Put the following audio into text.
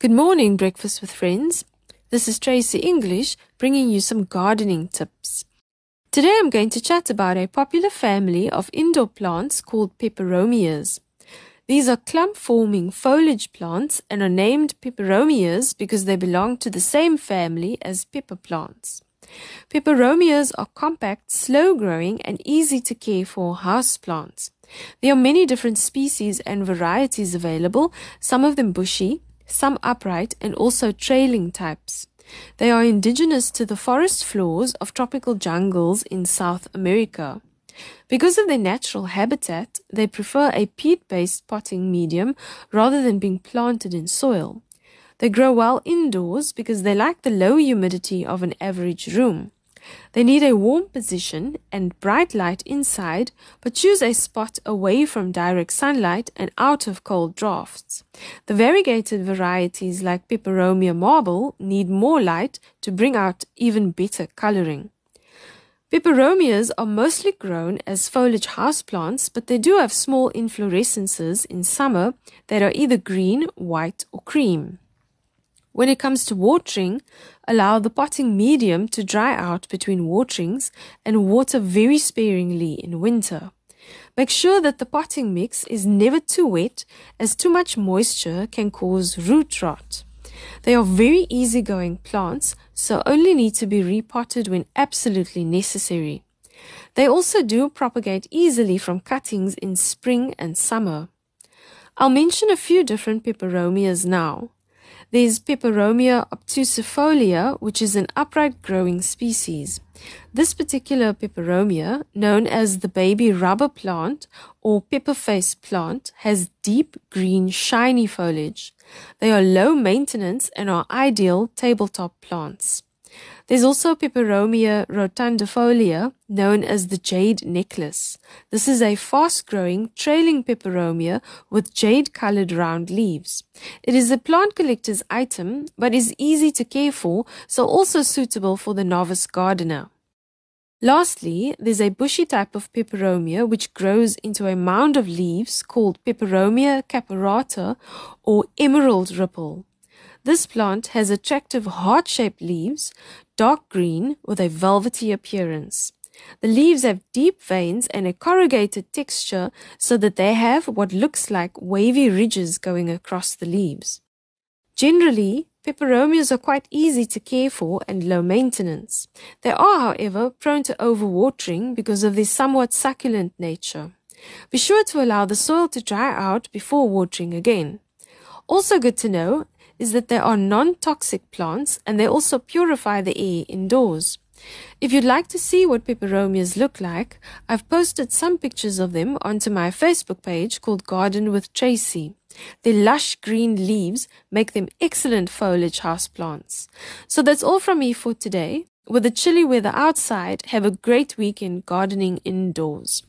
Good morning, Breakfast with Friends. This is Tracy English bringing you some gardening tips. Today I'm going to chat about a popular family of indoor plants called peperomias. These are clump forming foliage plants and are named peperomias because they belong to the same family as pepper plants. Peperomias are compact, slow growing, and easy to care for house plants. There are many different species and varieties available, some of them bushy, some upright, and also trailing types. They are indigenous to the forest floors of tropical jungles in South America. Because of their natural habitat, they prefer a peat based potting medium rather than being planted in soil. They grow well indoors because they like the low humidity of an average room. They need a warm position and bright light inside, but choose a spot away from direct sunlight and out of cold drafts. The variegated varieties like Peperomia marble need more light to bring out even better coloring. Peperomias are mostly grown as foliage houseplants, but they do have small inflorescences in summer that are either green, white, or cream. When it comes to watering, allow the potting medium to dry out between waterings and water very sparingly in winter. Make sure that the potting mix is never too wet as too much moisture can cause root rot. They are very easygoing plants, so only need to be repotted when absolutely necessary. They also do propagate easily from cuttings in spring and summer. I'll mention a few different peperomias now. There's Peperomia obtusifolia, which is an upright growing species. This particular peperomia, known as the baby rubber plant or pepperface plant, has deep green shiny foliage. They are low maintenance and are ideal tabletop plants. There's also Peperomia rotundifolia, known as the jade necklace. This is a fast-growing, trailing peperomia with jade-colored round leaves. It is a plant collector's item, but is easy to care for, so also suitable for the novice gardener. Lastly, there's a bushy type of peperomia which grows into a mound of leaves called Peperomia caperata or emerald ripple. This plant has attractive heart-shaped leaves, dark green with a velvety appearance. The leaves have deep veins and a corrugated texture so that they have what looks like wavy ridges going across the leaves. Generally, peperomias are quite easy to care for and low maintenance. They are, however, prone to overwatering because of their somewhat succulent nature. Be sure to allow the soil to dry out before watering again. Also good to know is that they are non-toxic plants and they also purify the air indoors. If you'd like to see what peperomias look like, I've posted some pictures of them onto my Facebook page called Garden with Tracy. Their lush green leaves make them excellent foliage houseplants. So that's all from me for today. With the chilly weather outside, have a great weekend gardening indoors.